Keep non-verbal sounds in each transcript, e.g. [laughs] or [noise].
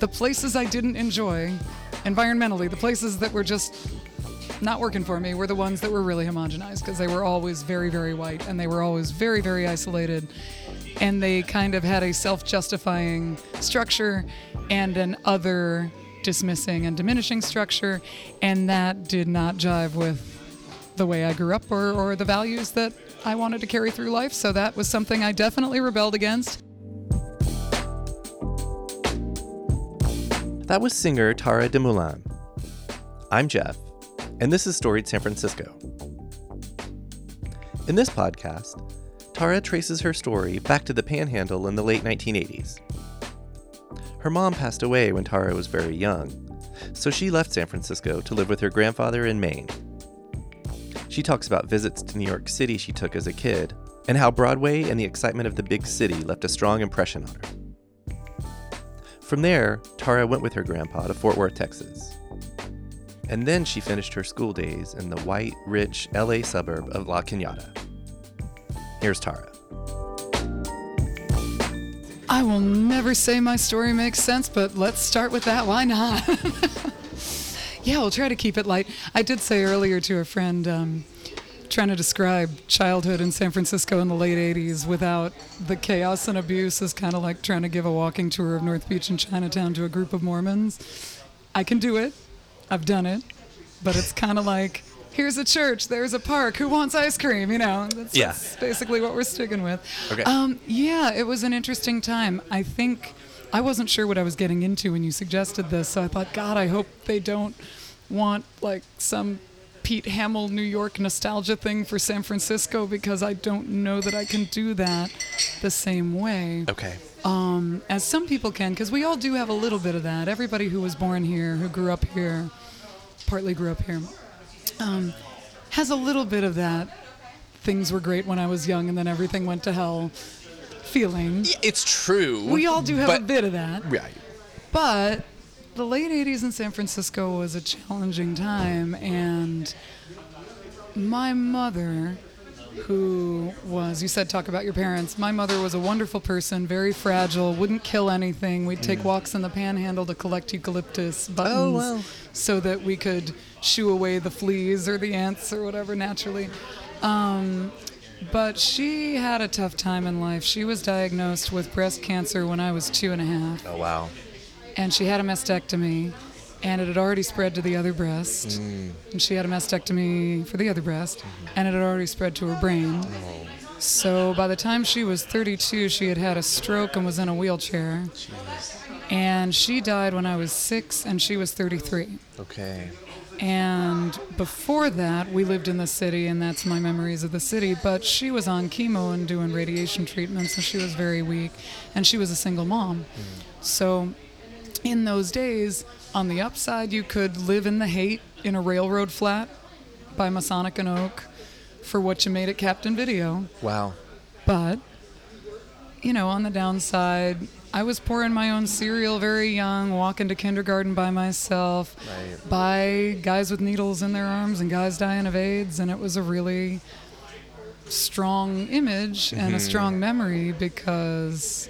the places I didn't enjoy environmentally, the places that were just not working for me were the ones that were really homogenized because they were always very, very white and they were always very, very isolated. And they kind of had a self justifying structure and an other dismissing and diminishing structure. And that did not jive with the way I grew up or, or the values that I wanted to carry through life. So that was something I definitely rebelled against. That was singer Tara DeMoulin. I'm Jeff, and this is Storied San Francisco. In this podcast, Tara traces her story back to the panhandle in the late 1980s. Her mom passed away when Tara was very young, so she left San Francisco to live with her grandfather in Maine. She talks about visits to New York City she took as a kid, and how Broadway and the excitement of the big city left a strong impression on her. From there, Tara went with her grandpa to Fort Worth, Texas. And then she finished her school days in the white, rich LA suburb of La Cañada. Here's Tara. I will never say my story makes sense, but let's start with that. Why not? [laughs] yeah, we'll try to keep it light. I did say earlier to a friend, um, trying to describe childhood in San Francisco in the late 80s without the chaos and abuse is kind of like trying to give a walking tour of North Beach and Chinatown to a group of Mormons. I can do it. I've done it. But it's kind of like here's a church, there's a park, who wants ice cream? You know, that's, yeah. that's basically what we're sticking with. Okay. Um, yeah, it was an interesting time. I think I wasn't sure what I was getting into when you suggested this, so I thought, God, I hope they don't want like some Pete Hamill New York nostalgia thing for San Francisco because I don't know that I can do that the same way Okay. um, as some people can, because we all do have a little bit of that. Everybody who was born here, who grew up here, partly grew up here, um, has a little bit of that. Things were great when I was young, and then everything went to hell. Feeling. It's true. We all do have a but- bit of that. Right. But the late 80s in San Francisco was a challenging time, and my mother, who was, you said talk about your parents, my mother was a wonderful person, very fragile, wouldn't kill anything. We'd take walks in the panhandle to collect eucalyptus buttons wow. so that we could shoo away the fleas or the ants or whatever naturally. Um, but she had a tough time in life. She was diagnosed with breast cancer when I was two and a half Oh, wow. And she had a mastectomy and it had already spread to the other breast. Mm. And she had a mastectomy for the other breast mm-hmm. and it had already spread to her brain. Oh. So by the time she was 32 she had had a stroke and was in a wheelchair. And she died when i was six and she was 33 Okay. and before that, we lived in the city, and that's my memories of the city. But she was on chemo and doing radiation treatments, and she was very weak, and she was a single mom. Mm. So, in those days, on the upside, you could live in the Haight in a railroad flat by Masonic and Oak for what you made at Captain Video. Wow. But, you know, on the downside, I was pouring my own cereal very young, walking to kindergarten by myself, Right. by guys with needles in their arms and guys dying of AIDS, and it was a really strong image and a mm-hmm. strong memory because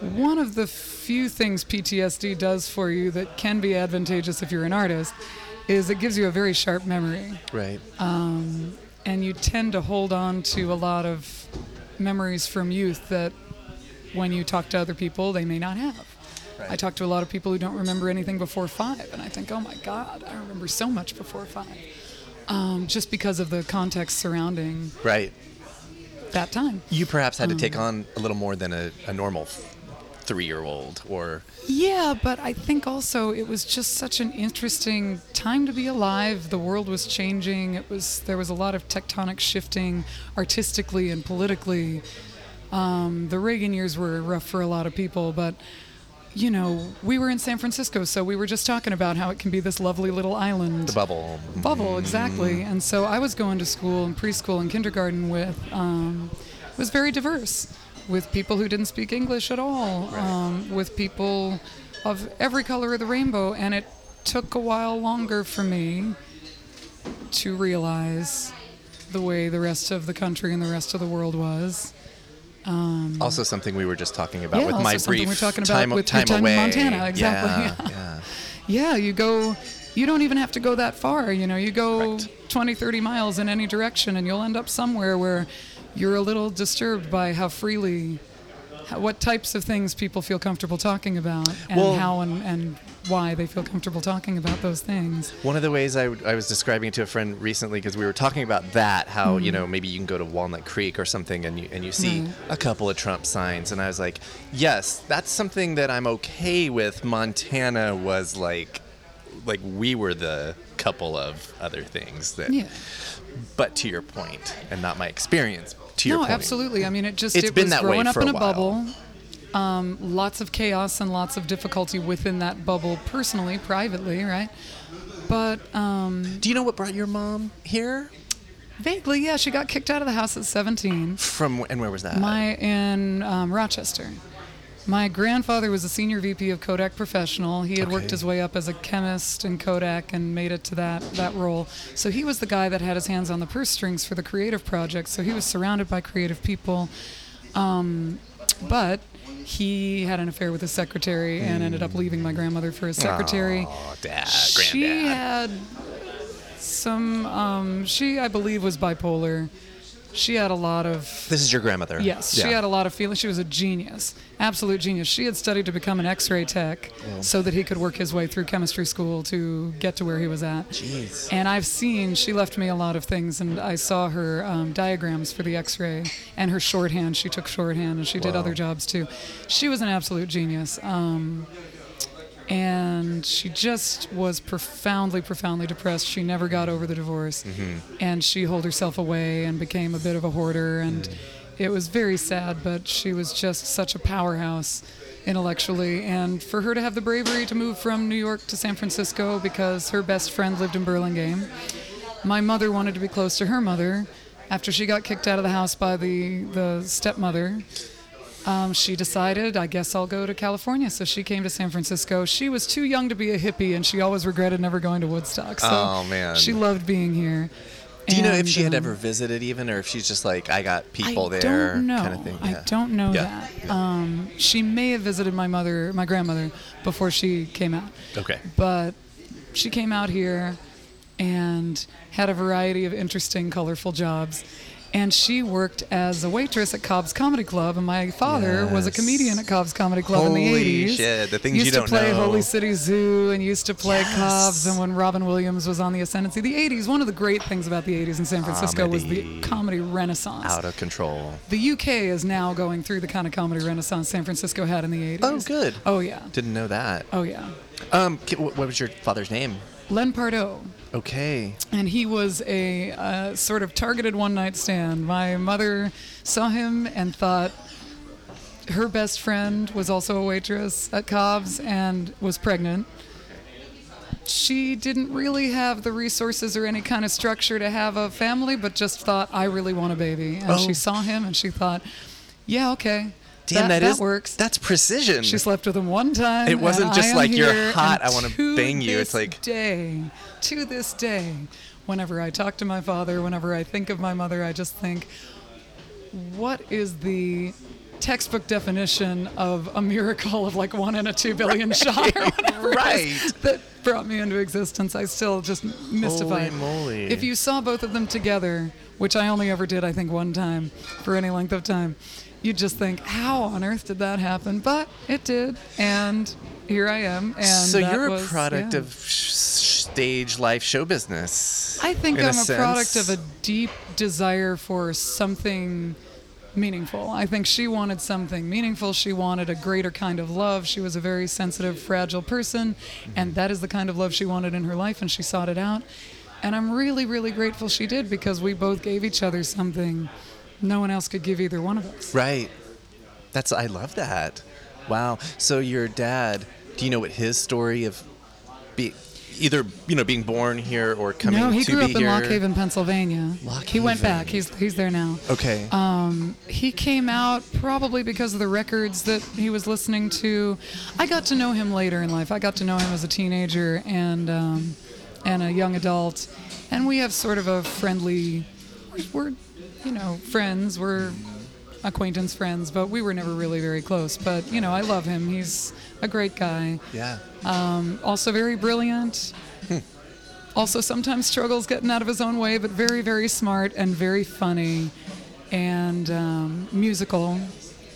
one of the few things PTSD does for you that can be advantageous if you're an artist is it gives you a very sharp memory. Right. and you tend to hold on to a lot of memories from youth that when you talk to other people they may not have. I talk to a lot of people who don't remember anything before five and i think oh my god i remember so much before five. Um, just because of the context surrounding right. that time. You perhaps had to take Um, on a little more than a, a normal three year old or. Yeah, but I think also it was just such an interesting time to be alive. The world was changing. It was there was a lot of tectonic shifting artistically and politically. Um, the Reagan years were rough for a lot of people, but you know, we were in San Francisco, so we were just talking about how it can be this lovely little island The bubble. bubble exactly and so i was going to school and preschool and kindergarten with um, it was very diverse with people who didn't speak english at all um, with people of every color of the rainbow and it took a while longer for me to realize the way the rest of the country and the rest of the world was also, something we were just talking about yeah, with my brief we're talking about time, with time time in away. Montana, exactly, Yeah, [laughs] yeah. yeah. You go, you don't even have to go that far. You know, you go Correct. 20, 30 miles in any direction and you'll end up somewhere where you're a little disturbed by how freely, what types of things people feel comfortable talking about and Well- how and, and why they feel comfortable talking about those things. One of the ways I, I was describing it to a friend recently because we were talking about that, how Mm-hmm. you know maybe you can go to Walnut Creek or something and you and you see Right. a couple of Trump signs, and I was like, yes, that's something that I'm okay with. Montana was like, like we were the couple of other things that, Yeah. but to your point, and not my experience. To your no, point. absolutely. I mean, it just It's it been was that way growing up for a in a while. bubble. Um, lots of chaos and lots of difficulty within that bubble, personally, privately, right? But um, Do you know what brought your mom here? vaguely, yeah, she got kicked out of the house at 17. From and where was that? My in um, Rochester. My grandfather was a senior VP of Kodak Professional. He had worked his way up as a chemist in Kodak and made it to that that role. So he was the guy that had his hands on the purse strings for the creative projects. So he was surrounded by creative people. Um, but he had an affair with his secretary and ended up leaving my grandmother for his secretary. Aw, dad, She granddad. had some. Um, she, I believe, was bipolar. She had a lot of. This is your grandmother. Yes, she had a lot of feelings. She was a genius, absolute genius. She had studied to become an X-ray tech, so that he could work his way through chemistry school to get to where he was at. Jeez. And I've seen she left me a lot of things, and I saw her um, diagrams for the X-ray and her shorthand. She took shorthand, and she did Wow. other jobs too. She was an absolute genius. Um, and she just was profoundly, profoundly depressed. She never got over the divorce, mm-hmm. and she holed herself away and became a bit of a hoarder. And mm. it was very sad, but she was just such a powerhouse intellectually. And for her to have the bravery to move from New York to San Francisco because her best friend lived in Burlingame, my mother wanted to be close to her mother. After she got kicked out of the house by the, the stepmother, um, she decided, I guess I'll go to California. So she came to San Francisco. She was too young to be a hippie, and she always regretted never going to Woodstock. So Oh, man. she loved being here. Do you know if And, she had um, ever visited, even, or if she's just like, I got people I there, don't know. kind of thing? I don't know Yeah. that. Um, she may have visited my mother, my grandmother, before she came out. Okay. But she came out here and had a variety of interesting, colorful jobs. And she worked as a waitress at Cobb's Comedy Club, and my father was a comedian at Cobb's Comedy Club in the Holy 80s. shit, the things used you don't know. Used to play know. Holy City Zoo and used to play Yes. Cobb's, and when Robin Williams was on the ascendancy. The 80s, one of the great things about the 80s in San Francisco was the Comedy. comedy renaissance. Out of control. The UK is now going through the kind of comedy renaissance San Francisco had in the 80s. Oh, good. Oh, yeah. Didn't know that. Oh, yeah. Um, what was your father's name? Len Pardo. Okay. And he was a uh, sort of targeted one night stand. My mother saw him and thought her best friend was also a waitress at Cobb's and was pregnant. She didn't really have the resources or any kind of structure to have a family, but just thought, I really want a baby. And Oh. she saw him and she thought, yeah, okay. Damn, that, that is works. That's precision. She slept with him one time. It wasn't just like, "You're hot, I wanna bang you. It's like- day, to this day, whenever I talk to my father, whenever I think of my mother, I just think, what is the textbook definition of a miracle of like one in a two billion shot or whatever it is [laughs] Right. that brought me into existence? I still just mystified. Holy moly. If you saw both of them together, which I only ever did, I think, one time for any length of time, you'd just think, how on earth did that happen? But it did, and here I am. And so you're a was- product yeah. of sh- stage life show business. I think I'm a, sense. product of a deep desire for something meaningful. I think she wanted something meaningful. She wanted a greater kind of love. She was a very sensitive, fragile person, mm-hmm. and that is the kind of love she wanted in her life, and she sought it out. And I'm really, really grateful she did because we both gave each other something no one else could give either one of us. Right. That's I love that. Wow. So your dad, do you know what his story of be either, you know, being born here or coming no, he grew up in? Lock Haven, Pennsylvania. Lock he went back. He's he's there now. Okay. Um, he came out probably because of the records that he was listening to. I got to know him later in life. I got to know him as a teenager and um, and a young adult, and we have sort of a friendly. We're, we're you know friends. We're acquaintance friends, but we were never really very close. But you know, I love him. He's a great guy. Yeah. Also very brilliant. [laughs] also sometimes struggles getting out of his own way, but very very smart and very funny, and um, musical.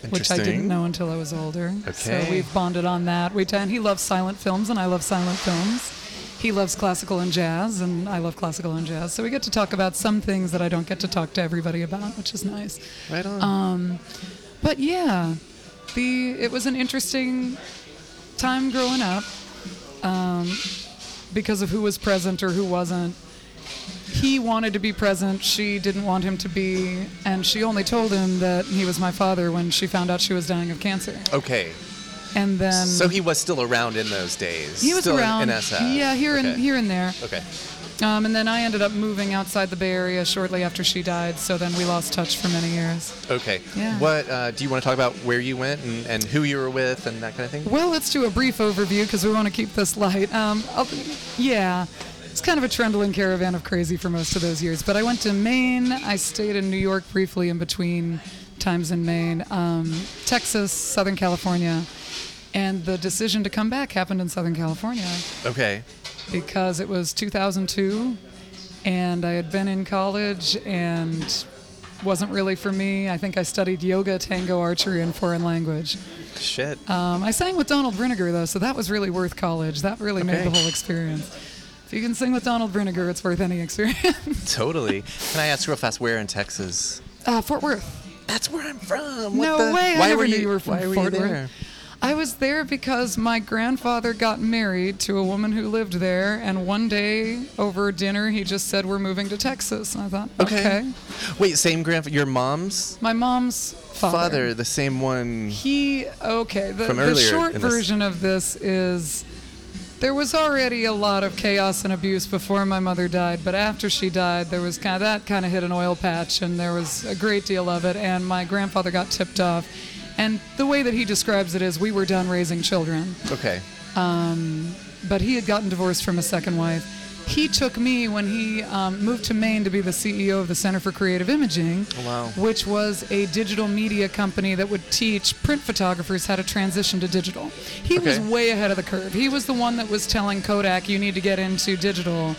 Which I didn't know until I was older. Okay. So we've bonded on that. We and he loves silent films, and I love silent films. He loves classical and jazz, and I love classical and jazz. So we get to talk about some things that I don't get to talk to everybody about, which is nice. Right on. Um, But yeah, the it was an interesting time growing up um, because of who was present or who wasn't. He wanted to be present. She didn't want him to be, and she only told him that he was my father when she found out she was dying of cancer. okay. And then so he was still around in those days. he was still around, in, SF. yeah, here okay. and here and there. Okay. Um, and then I ended up moving outside the Bay Area shortly after she died. So then we lost touch for many years. Okay. Yeah. What uh, do you want to talk about? Where you went and, and who you were with and that kind of thing? Well, let's do a brief overview because we want to keep this light. Um, yeah, it's kind of a trundling caravan of crazy for most of those years. But I went to Maine. I stayed in New York briefly in between times in Maine, um, Texas, Southern California. And the decision to come back happened in Southern California Okay. because it was 2002 and I had been in college and wasn't really for me. I think I studied yoga, tango, archery, and foreign language. Shit. Um, I sang with Donald Brinegar though, so that was really worth college. That really made the whole experience. If you can sing with Donald Brinegar, it's worth any experience. totally. Can I ask real fast where in Texas? uh, Fort Worth. That's where I'm from. no the- way! I Why never were knew you, were from why were you there? I was there because my grandfather got married to a woman who lived there, and one day over dinner he just said, "We're moving to Texas." And I thought, Okay. okay. Wait, same grandfather. Your mom's My mom's father. father, the same one. He okay. The, From the earlier short version of this is there was already a lot of chaos and abuse before my mother died, but after she died, there was kind of that kind of hit an oil patch, and there was a great deal of it. And my grandfather got tipped off, and the way that he describes it is, we were done raising children Okay. Um, but he had gotten divorced from a second wife. He took me when he um, moved to Maine to be the CEO of the Center for Creative Imaging, Oh, wow. which was a digital media company that would teach print photographers how to transition to digital. He was way ahead of the curve. He was the one that was telling Kodak, you need to get into digital.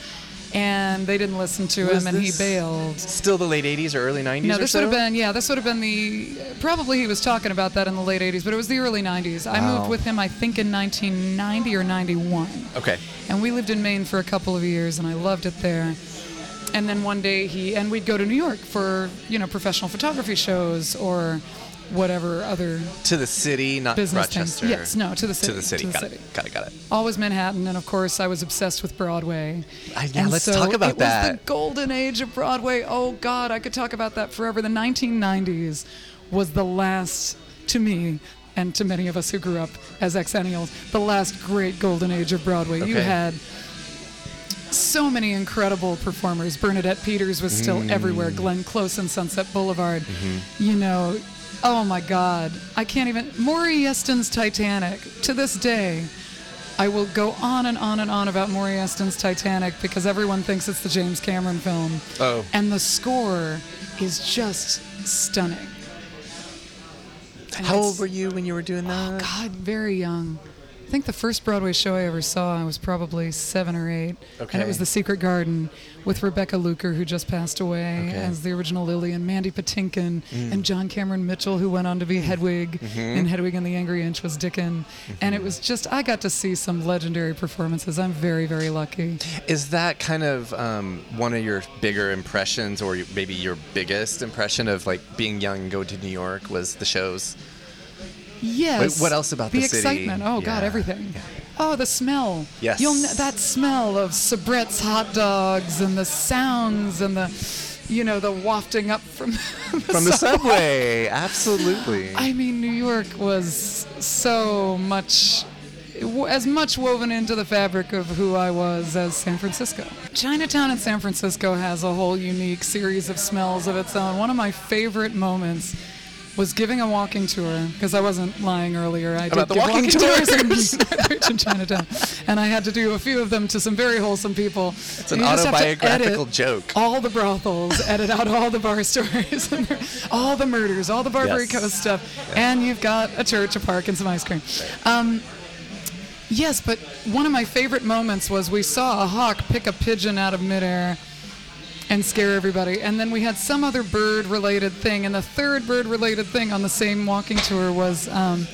And they didn't listen to Was him and he bailed. Still the late 80s or early 90s No, this so? would have been yeah, this would have been the probably he was talking about that in the late 80s, but it was the early 90s. I moved with him I think in 1990 or 91. Okay. And we lived in Maine for a couple of years, and I loved it there. And then one day he and we'd go to New York for you know professional photography shows or whatever other To the city, not business things. Rochester. Yes, no, to the city. To the city. to the got city. it. Got it. Got it. Always Manhattan, and of course I was obsessed with Broadway. I- yeah, And let's so talk about it it was the golden age of Broadway. Oh God, I could talk about that forever. The 1990s was the last, to me, and to many of us who grew up as exennials, the last great golden age of Broadway. You had so many incredible performers. Bernadette Peters was still Mm. everywhere. Glenn Close and Sunset Boulevard. Mm-hmm. You know, oh my God, I can't even. Maury Yeston's Titanic. To this day, I will go on and on and on about Maury Yeston's Titanic because everyone thinks it's the James Cameron film. Oh. And the score is just stunning. And How old were you when you were doing that? Oh God, very young. I think the first Broadway show I ever saw, I was probably seven or eight. And it was The Secret Garden with Rebecca Luker, who just passed away Okay. as the original Lily, and Mandy Patinkin, Mm. and John Cameron Mitchell, who went on to be Hedwig, Mm-hmm. and Hedwig and the Angry Inch was Dickon. And it was just, I got to see some legendary performances. I'm very, very lucky. Is that kind of um, one of your bigger impressions, or maybe your biggest impression of like being young and going to New York? Was the shows? Yes. what else about the city? excitement? Oh God, Yeah. everything. Oh, the smell. Yes. You'll that smell of Sabrett's hot dogs and the sounds and the, you know, the wafting up from [laughs] From the subway, [laughs] absolutely. I mean, New York was so much, as much woven into the fabric of who I was as San Francisco. Chinatown in San Francisco has a whole unique series of smells of its own. One of my favorite moments was giving a walking tour because I wasn't lying earlier. I About did the give walking tours in tours. North Beach and Chinatown, and I had to do a few of them to some very wholesome people. It's an autobiographical joke. All the brothels, edit out all the bar stories, [laughs] all the murders, all the Barbary Yes. Coast stuff, and you've got a church, a park, and some ice cream. Um, Yes, but one of my favorite moments was we saw a hawk pick a pigeon out of midair and scare everybody. And then we had some other bird related thing. And the third bird related thing on the same walking tour was um,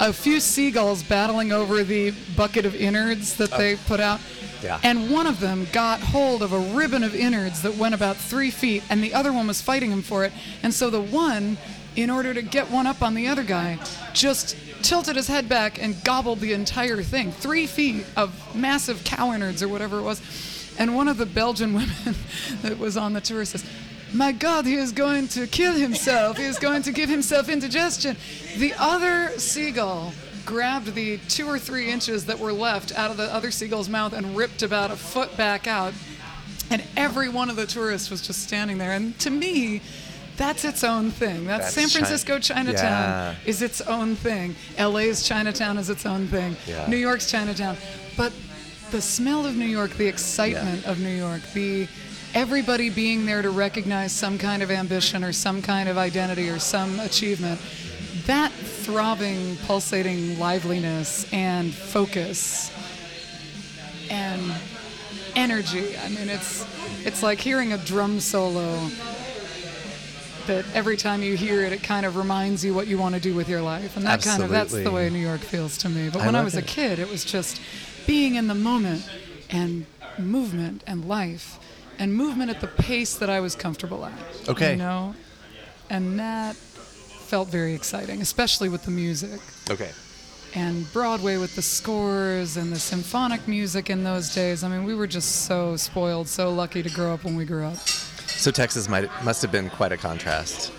a few seagulls battling over the bucket of innards that they put out. Yeah. And one of them got hold of a ribbon of innards that went about three feet, and the other one was fighting him for it. And so the one, in order to get one up on the other guy, just tilted his head back and gobbled the entire thing. Three feet of massive cow innards or whatever it was. And one of the Belgian [laughs] women that was on the tour says, my God, he is going to kill himself. He is going to give himself indigestion. The other seagull grabbed the two or three inches that were left out of the other seagull's mouth and ripped about a foot back out. And every one of the tourists was just standing there. And to me, that's its own thing. That's, That's San Francisco Chinatown Yeah. is its own thing. LA's Chinatown is its own thing. Yeah. New York's Chinatown. But the smell of New York, the excitement of New York, the everybody being there to recognize some kind of ambition or some kind of identity or some achievement, that throbbing, pulsating liveliness and focus and energy. I mean, it's it's like hearing a drum solo that every time you hear it, it kind of reminds you what you want to do with your life, and that kind of that's the way New York feels to me. But when I love was a kid, it was just being in the moment and movement and life and movement at the pace that I was comfortable at. Okay. you know, and that felt very exciting, especially with the music Okay. and Broadway with the scores and the symphonic music in those days. I mean, we were just so spoiled, so lucky to grow up when we grew up. So Texas might must have been quite a contrast.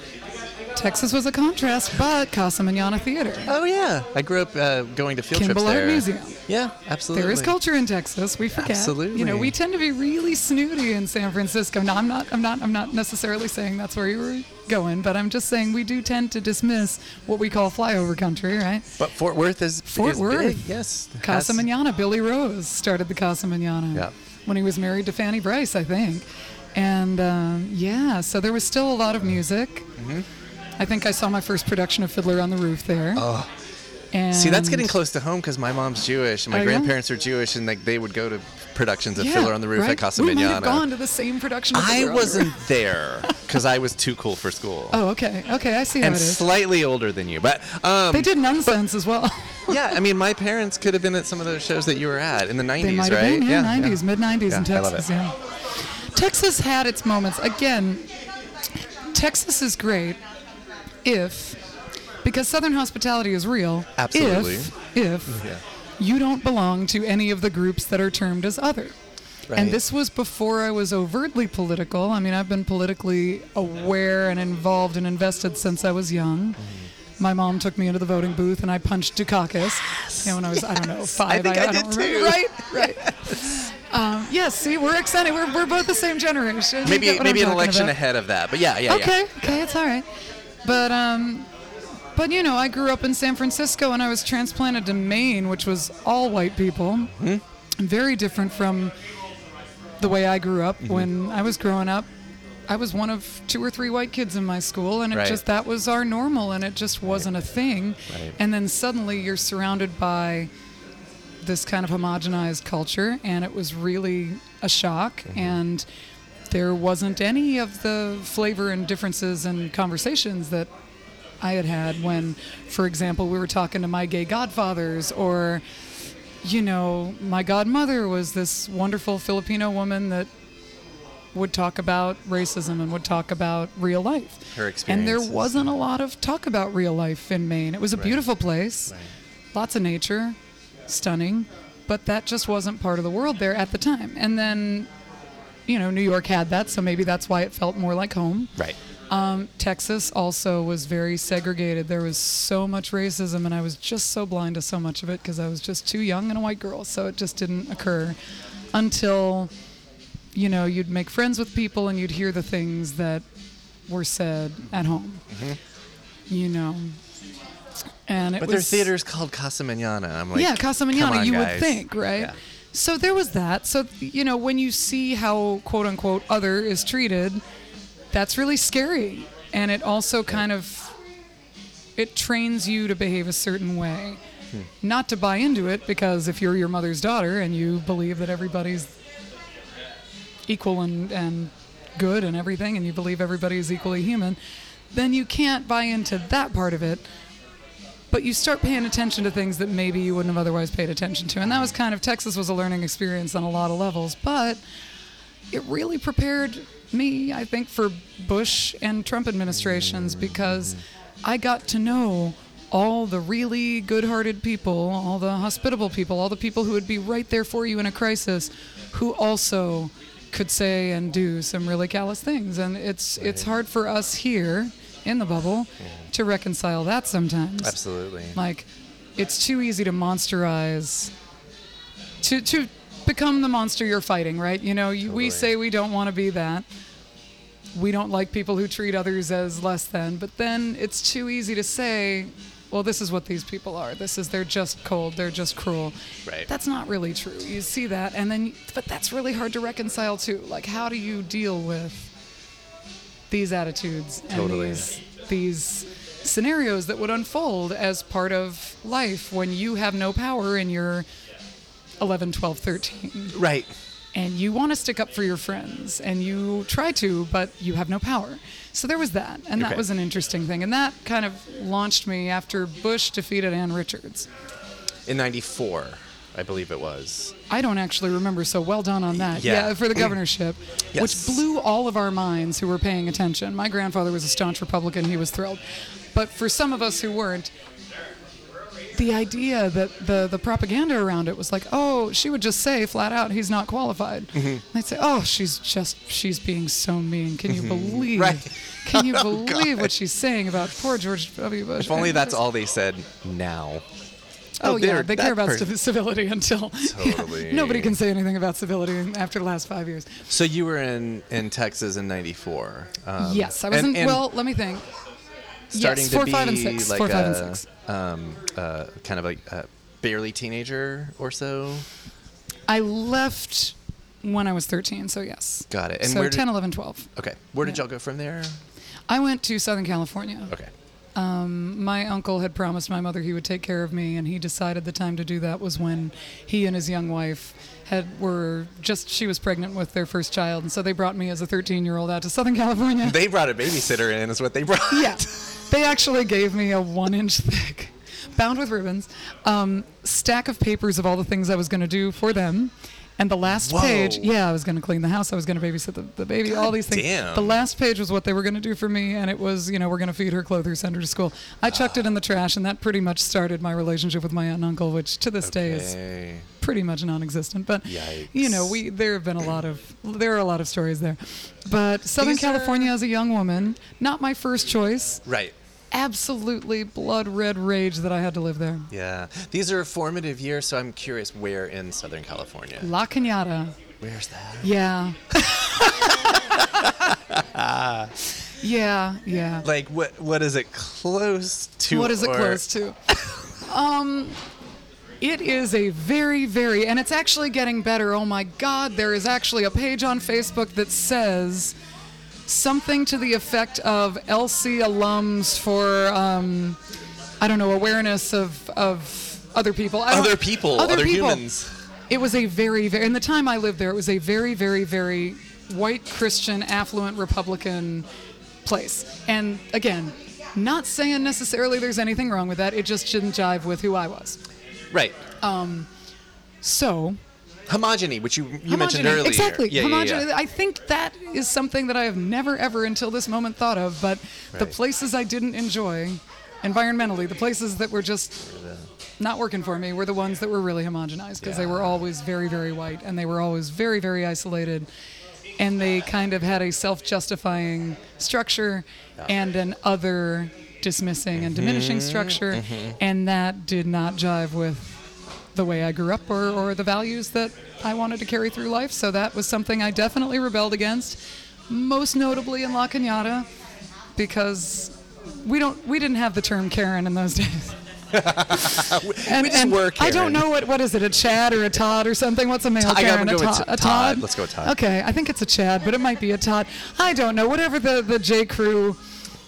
Texas was a contrast, but Casa Manana Theater. Oh yeah, I grew up uh, going to field Kimball trips Art there. Museum. Yeah, absolutely. There is culture in Texas. We forget. Absolutely. You know, we tend to be really snooty in San Francisco. No, I'm not. I'm not. I'm not necessarily saying that's where you were going, but I'm just saying we do tend to dismiss what we call flyover country, right? But Fort Worth is Fort is Worth. big, yes. Casa Manana. Billy Rose started the Casa Manana Yeah. when he was married to Fanny Brice, I think. And um, yeah, so there was still a lot of music. Mm-hmm. I think I saw my first production of Fiddler on the Roof there. Oh. And See, that's getting close to home because my mom's Jewish and my Oh, yeah? grandparents are Jewish, and like they would go to productions of yeah, Fiddler on the Roof right? at Casa we might have gone to the same production. Of I the wasn't Roof. there because I was too cool for school. Oh, okay, okay, I see how and slightly older than you, but um, they did nonsense as well. [laughs] yeah, I mean, my parents could have been at some of those shows that you were at in the '90s, They might right? have been, yeah, 90s, mid 90s in Yeah, I love Texas. it. Yeah. Texas had its moments. Again, Texas is great if, because Southern hospitality is real, Absolutely. if, if Yeah. you don't belong to any of the groups that are termed as other. Right. And this was before I was overtly political. I mean, I've been politically aware and involved and invested since I was young. Mm-hmm. My mom took me into the voting booth and I punched Dukakis. You know, when I was, I don't know, five. I think I don't did remember. too. Right, right. Um, yes, see, we're excited. We're, we're both the same generation. Maybe maybe an election about. ahead of that, but yeah, yeah, Okay, yeah. okay, it's all right. But um, but you know, I grew up in San Francisco and I was transplanted to Maine, which was all white people. Hmm? Very different from the way I grew up. Mm-hmm. When I was growing up, I was one of two or three white kids in my school, and it Right. just that was our normal, and it just wasn't a thing. Right. And then suddenly you're surrounded by this kind of homogenized culture, and it was really a shock. Mm-hmm. And there wasn't any of the flavor and differences and conversations that I had had when, for example, we were talking to my gay godfathers, or, you know, my godmother was this wonderful Filipino woman that would talk about racism and would talk about real life. Her And there wasn't a lot of talk about real life in Maine. It was a Right. beautiful place, lots of nature, stunning, but that just wasn't part of the world there at the time. And then, you know, New York had that, so maybe that's why it felt more like home. Right. Um, Texas also was very segregated. There was so much racism, and I was just so blind to so much of it because I was just too young and a white girl. So it just didn't occur until, you know, you'd make friends with people and you'd hear the things that were said at home. you know. And it But was their theater's called Casa Manana. I'm like, yeah, Casa Manana, on, you guys. would think, right? Yeah. So there was that. So, you know, when you see how quote unquote other is treated, that's really scary. And it also kind of it trains you to behave a certain way. Hmm. Not to buy into it because if you're your mother's daughter and you believe that everybody's equal and, and good and everything and you believe everybody is equally human, then you can't buy into that part of it but you start paying attention to things that maybe you wouldn't have otherwise paid attention to. And that was kind of Texas was a learning experience on a lot of levels, but it really prepared me, I think, for Bush and Trump administrations because I got to know all the really good-hearted people, all the hospitable people, all the people who would be right there for you in a crisis, who also could say and do some really callous things. And it's it's hard for us here in the bubble to reconcile that sometimes. Absolutely. Like, it's too easy to monsterize, to to become the monster you're fighting, right? You know, you, we say we don't want to be that. We don't like people who treat others as less than, but then it's too easy to say, well, this is what these people are. This is they're just cold, they're just cruel. Right. That's not really true. You see that, and then, but that's really hard to reconcile too. Like, how do you deal with these attitudes and Totally. these these scenarios that would unfold as part of life when you have no power and you're 11, 12, 13 Right. and you want to stick up for your friends and you try to but you have no power. So there was that and that Okay. was an interesting thing and that kind of launched me after Bush defeated Ann Richards. In 94, I believe it was. I don't actually remember, so well done on that. Yeah. for the governorship, [clears throat] Yes. which blew all of our minds who were paying attention. My grandfather was a staunch Republican; he was thrilled. But for some of us who weren't, the idea that the the propaganda around it was like, oh, she would just say flat out, he's not qualified. Mm-hmm. They'd say, oh, she's just she's being so mean. Can you believe? Mm-hmm. Right. Can you [laughs] Oh, believe God. what she's saying about poor George W. Bush? If only that's all they said now. Oh, yeah, they care about person- civility until yeah, [laughs] nobody can say anything about civility after the last five years. So you were in, in Texas in 94. Um, yes, I was and- in. and well, let me think. starting yes, to four, be five, and six. like four, five, a, and six. Um, uh, kind of like a barely teenager or so. I left when I was 13, so yes. Got it. And so where did, 10, 11, 12. Okay. Where did Yeah. y'all go from there? I went to Southern California. Okay. My uncle had promised my mother he would take care of me, and he decided the time to do that was when he and his young wife had were just she was pregnant with their first child, and so they brought me as a 13 year old out to Southern California. They brought a babysitter in, is what they brought. [laughs] yeah, they actually gave me a one inch thick, bound with ribbons, um, stack of papers of all the things I was going to do for them. And the last Whoa. page, yeah, I was going to clean the house. I was going to babysit the, the baby, all these things. damn. The last page was what they were going to do for me, and it was, you know, we're going to feed her, clothe her, send her to school. I chucked it in the trash, and that pretty much started my relationship with my aunt and uncle, which to this day is pretty much non-existent. But Yikes. you know, we there have been a lot of there are a lot of stories there. But Southern These are- California as a young woman, not my first choice. Right. Absolutely blood red rage that I had to live there. Yeah. These are formative years, so I'm curious where in Southern California. La Cañada. Where's that? Yeah. [laughs] yeah, yeah. Like what what is it close to? What is it or- close to? [laughs] um, it is a very, very, and it's actually getting better. Oh my God, there is actually a page on Facebook that says something to the effect of LC alums for, um, I don't know, awareness of, of other people. Other people, other humans. It was a very, very, in the time I lived there, it was a very, very, very white Christian, affluent Republican place. And again, not saying necessarily there's anything wrong with that. It just didn't jive with who I was. Right. So, Homogeny, which you you mentioned earlier. Exactly. Yeah, yeah, yeah. homogeny. I think that is something that I have never, ever until this moment thought of. But the places I didn't enjoy environmentally, the places that were just not working for me, were the ones that were really homogenized because they were always very, very white and they were always very, very isolated. And they kind of had a self justifying structure and an other dismissing and diminishing Mm-hmm, structure. And that did not jive with the way I grew up or, or the values that I wanted to carry through life. So that was something I definitely rebelled against, most notably in La Cañada, because we don't we didn't have the term Karen in those [laughs] days. [laughs] we just were I don't know what what is it, a Chad or a Todd or something? What's a male gotta Karen? a, with Todd- a Todd. Todd? Let's go with Todd. Okay, I think it's a Chad, but it might be a Todd. I don't know. Whatever the the J Crew.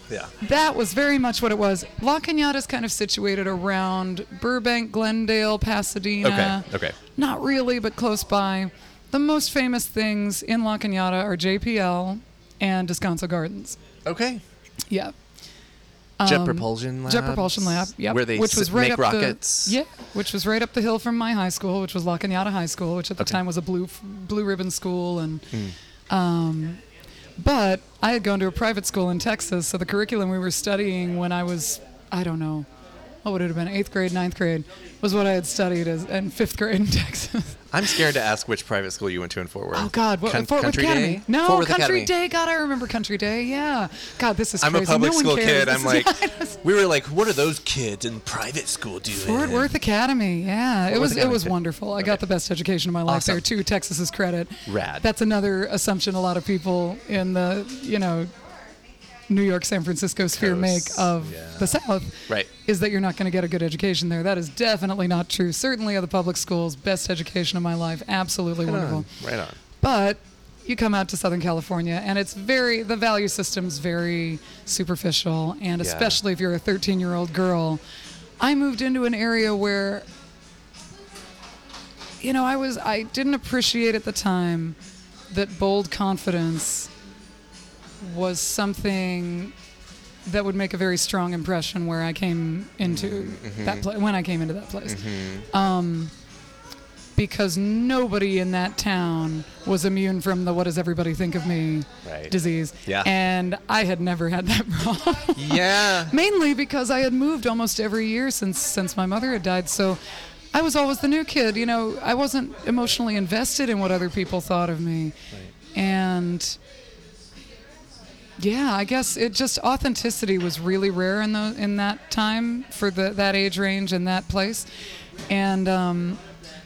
Yeah. That was very much what it was. La Cañada is kind of situated around Burbank, Glendale, Pasadena. Okay. Okay. Not really, but close by. The most famous things in La Cañada are JPL and Descanso Gardens. Okay. Yeah. Jet Um, Propulsion Lab. Jet Propulsion Lab, yep. Where they which was right make up rockets. The, yeah, which was right up the hill from my high school, which was La Cañada High School, which at the Okay. time was a blue blue ribbon school, and Hmm. um, but I had gone to a private school in Texas, so the curriculum we were studying when I was I don't know, what would it have been eighth grade, ninth grade, was what I had studied as in fifth grade in [laughs] Texas. I'm scared to ask which private school you went to in Fort Worth. Oh God, what, Con- Fort Worth Country Academy? Day? No, Fort Worth Country Academy. Day. God, I remember Country Day. Yeah. God, this is I'm crazy. a public no one school cares. kid. This I'm is- like, [laughs] we were like, what are those kids in private school doing? Fort Worth Academy, yeah, it Worth was it Academy, was wonderful. I Okay. got the best education of my life Awesome. there to Texas's credit. Rad. That's another assumption a lot of people in the you know New York, San Francisco sphere make of yeah. the South. Right. Is that you're not going to get a good education there? That is definitely not true. Certainly, of the public schools, best education of my life, absolutely Right wonderful. on. Right on. But you come out to Southern California, and it's very the value system's very superficial, and Yeah. especially if you're a 13 year old girl. I moved into an area where, you know, I was I didn't appreciate at the time that bold confidence was something that would make a very strong impression where I came into Mm-hmm. that place when I came into that place. Um, because nobody in that town was immune from the "what does everybody think of me" Right. disease. Yeah. And I had never had that [laughs] problem. Yeah. Mainly because I had moved almost every year since since my mother had died. So I was always the new kid. You know, I wasn't emotionally invested in what other people thought of me. And yeah, I guess it just authenticity was really rare in the in that time for the that age range and that place. And um,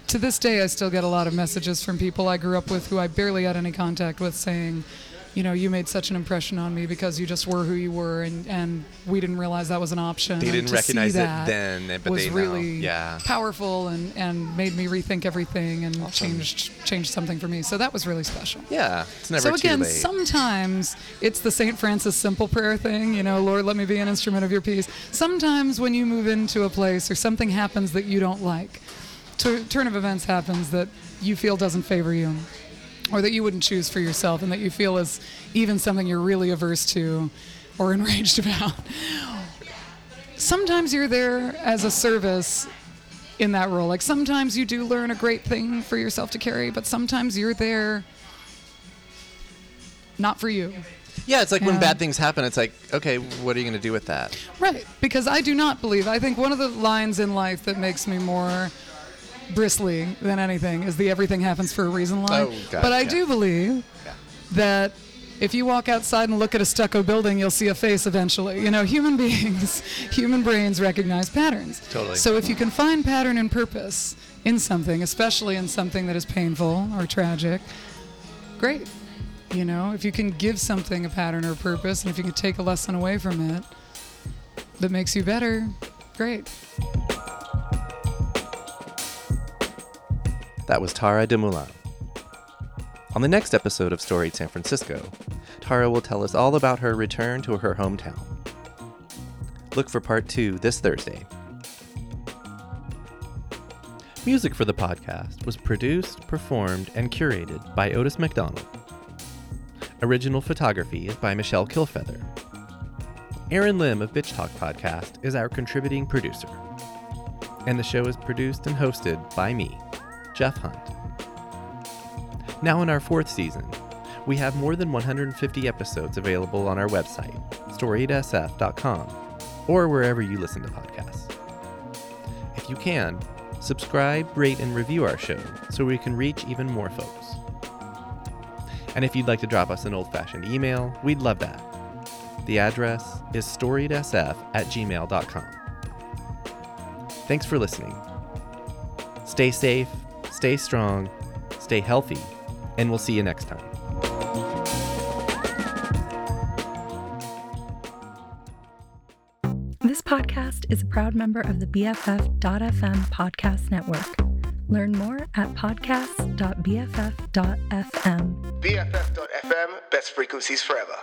to this day, I still get a lot of messages from people I grew up with who I barely had any contact with saying, you know, you made such an impression on me because you just were who you were, and, and we didn't realize that was an option. They didn't recognize it then, but was they really yeah. powerful and, and made me rethink everything and changed changed something for me. So that was really special. Yeah. It's never So again, too late. sometimes it's the St. Francis simple prayer thing, you know, Lord, let me be an instrument of your peace. Sometimes when you move into a place or something happens that you don't like, tu- turn of events happens that you feel doesn't favor you or that you wouldn't choose for yourself and that you feel is even something you're really averse to or [laughs] enraged about. Sometimes you're there as a service in that role. Like sometimes you do learn a great thing for yourself to carry, but sometimes you're there not for you. yeah, it's like when bad things happen, it's like, okay, what are you going to do with that? Right, because I do not believe. I think one of the lines in life that makes me more bristly than anything is the everything happens for a reason line. Oh, God, but I yeah. do believe Yeah. that if you walk outside and look at a stucco building, you'll see a face eventually. You know, human [laughs] beings, human brains recognize patterns. Totally. So if you can find pattern and purpose in something, especially in something that is painful or tragic, great. You know, if you can give something a pattern or a purpose, and if you can take a lesson away from it that makes you better, great. That was Tara de. On the next episode of Storied San Francisco, Tara will tell us all about her return to her hometown. Look for part two this Thursday. Music for the podcast was produced, performed, and curated by Otis McDonald. Original photography is by Michelle Kilfeather. Aaron Lim of Bitch Talk Podcast is our contributing producer. And the show is produced and hosted by me, Jeff Hunt. Now, in our fourth season, we have more than 150 episodes available on our website, storiedsf.com, or wherever you listen to podcasts. If you can, subscribe, rate, and review our show so we can reach even more folks. And if you'd like to drop us an old fashioned email, we'd love that. The address is storiedsf at gmail.com. Thanks for listening. Stay safe, stay strong, stay healthy, and we'll see you next time. This podcast is a proud member of the BFF.FM podcast network. Learn more at podcasts.bff.fm. BFF.FM, best frequencies forever.